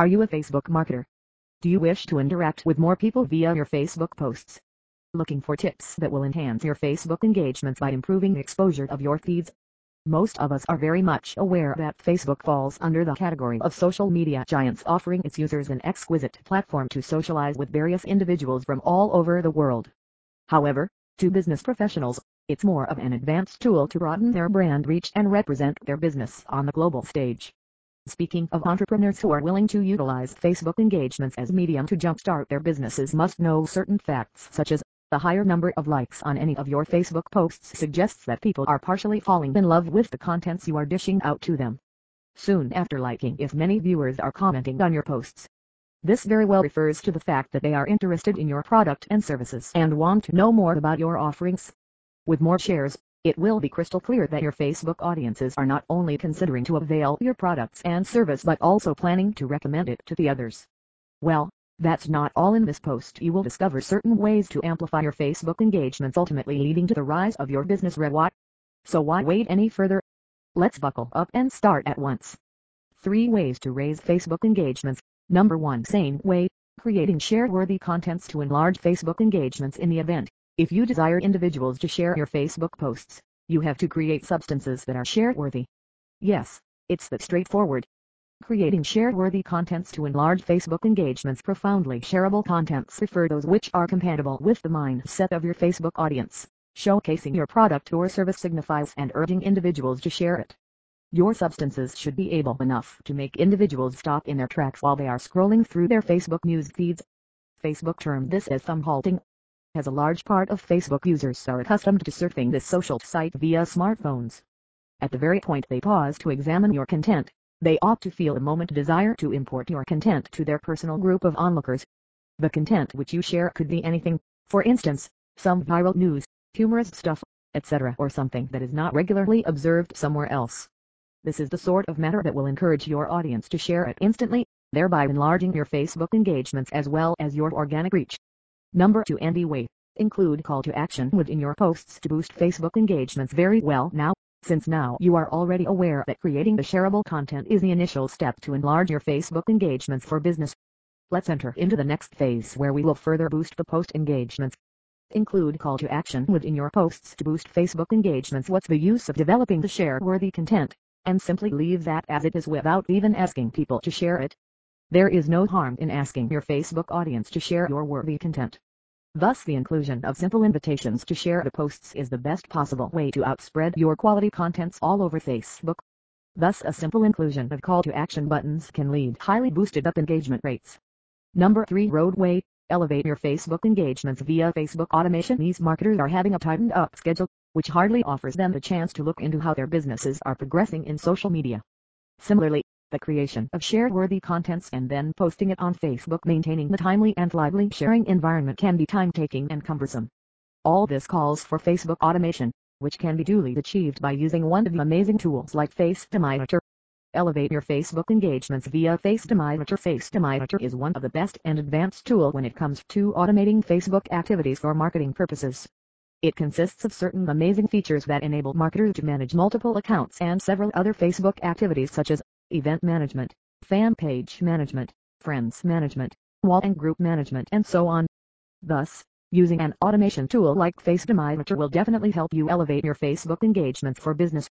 Are you a Facebook marketer? Do you wish to interact with more people via your Facebook posts? Looking for tips that will enhance your Facebook engagements by improving exposure of your feeds? Most of us are very much aware that Facebook falls under the category of social media giants offering its users an exquisite platform to socialize with various individuals from all over the world. However, to business professionals, it's more of an advanced tool to broaden their brand reach and represent their business on the global stage. Speaking of entrepreneurs who are willing to utilize Facebook engagements as a medium to jumpstart their businesses must know certain facts such as the higher number of likes on any of your Facebook posts suggests that people are partially falling in love with the contents you are dishing out to them. Soon after liking if many viewers are commenting on your posts. This very well refers to the fact that they are interested in your product and services and want to know more about your offerings. With more shares, it will be crystal clear that your Facebook audiences are not only considering to avail your products and service but also planning to recommend it to the others. Well, that's not all in this post. You will discover certain ways to amplify your Facebook engagements ultimately leading to the rise of your business red? So why wait any further? Let's buckle up and start at once. 3 ways to raise Facebook engagements. Number 1 Sane way, creating share-worthy contents to enlarge Facebook engagements in the event. If you desire individuals to share your Facebook posts, you have to create substances that are share-worthy. Yes, it's that straightforward. Creating share-worthy contents to enlarge Facebook engagements Profoundly shareable contents refer those which are compatible with the mindset of your Facebook audience. Showcasing your product or service signifies and urging individuals to share it. Your substances should be able enough to make individuals stop in their tracks while they are scrolling through their Facebook news feeds. Facebook termed this as thumb halting as a large part of Facebook users are accustomed to surfing this social site via smartphones. At the very point they pause to examine your content, they ought to feel a moment desire to import your content to their personal group of onlookers. The content which you share could be anything, for instance, some viral news, humorous stuff, etc. or something that is not regularly observed somewhere else. This is the sort of matter that will encourage your audience to share it instantly, thereby enlarging your Facebook engagements as well as your organic reach. Number 2 Andy Way. Include call to action within your posts to boost Facebook engagements very well now, since now you are already aware that creating the shareable content is the initial step to enlarge your Facebook engagements for business. Let's enter into the next phase where we will further boost the post engagements. Include call to action within your posts to boost Facebook engagements. What's the use of developing the share-worthy content, and simply leave that as it is without even asking people to share it? There is no harm in asking your Facebook audience to share your worthy content. Thus the inclusion of simple invitations to share the posts is the best possible way to outspread your quality contents all over Facebook. Thus a simple inclusion of call to action buttons can lead highly boosted up engagement rates. Number 3 Roadway Elevate your Facebook engagements via Facebook automation These marketers are having a tightened up schedule, which hardly offers them the chance to look into how their businesses are progressing in social media. Similarly, the creation of share-worthy contents and then posting it on Facebook maintaining the timely and lively sharing environment can be time-taking and cumbersome. All this calls for Facebook automation, which can be duly achieved by using one of the amazing tools like FaceTime Elevate your Facebook engagements via FaceTime FaceTime is one of the best and advanced tool when it comes to automating Facebook activities for marketing purposes. It consists of certain amazing features that enable marketers to manage multiple accounts and several other Facebook activities such as event management, fan page management, friends management, wall and group management and so on. Thus, using an automation tool like FaceTime will definitely help you elevate your Facebook engagements for business.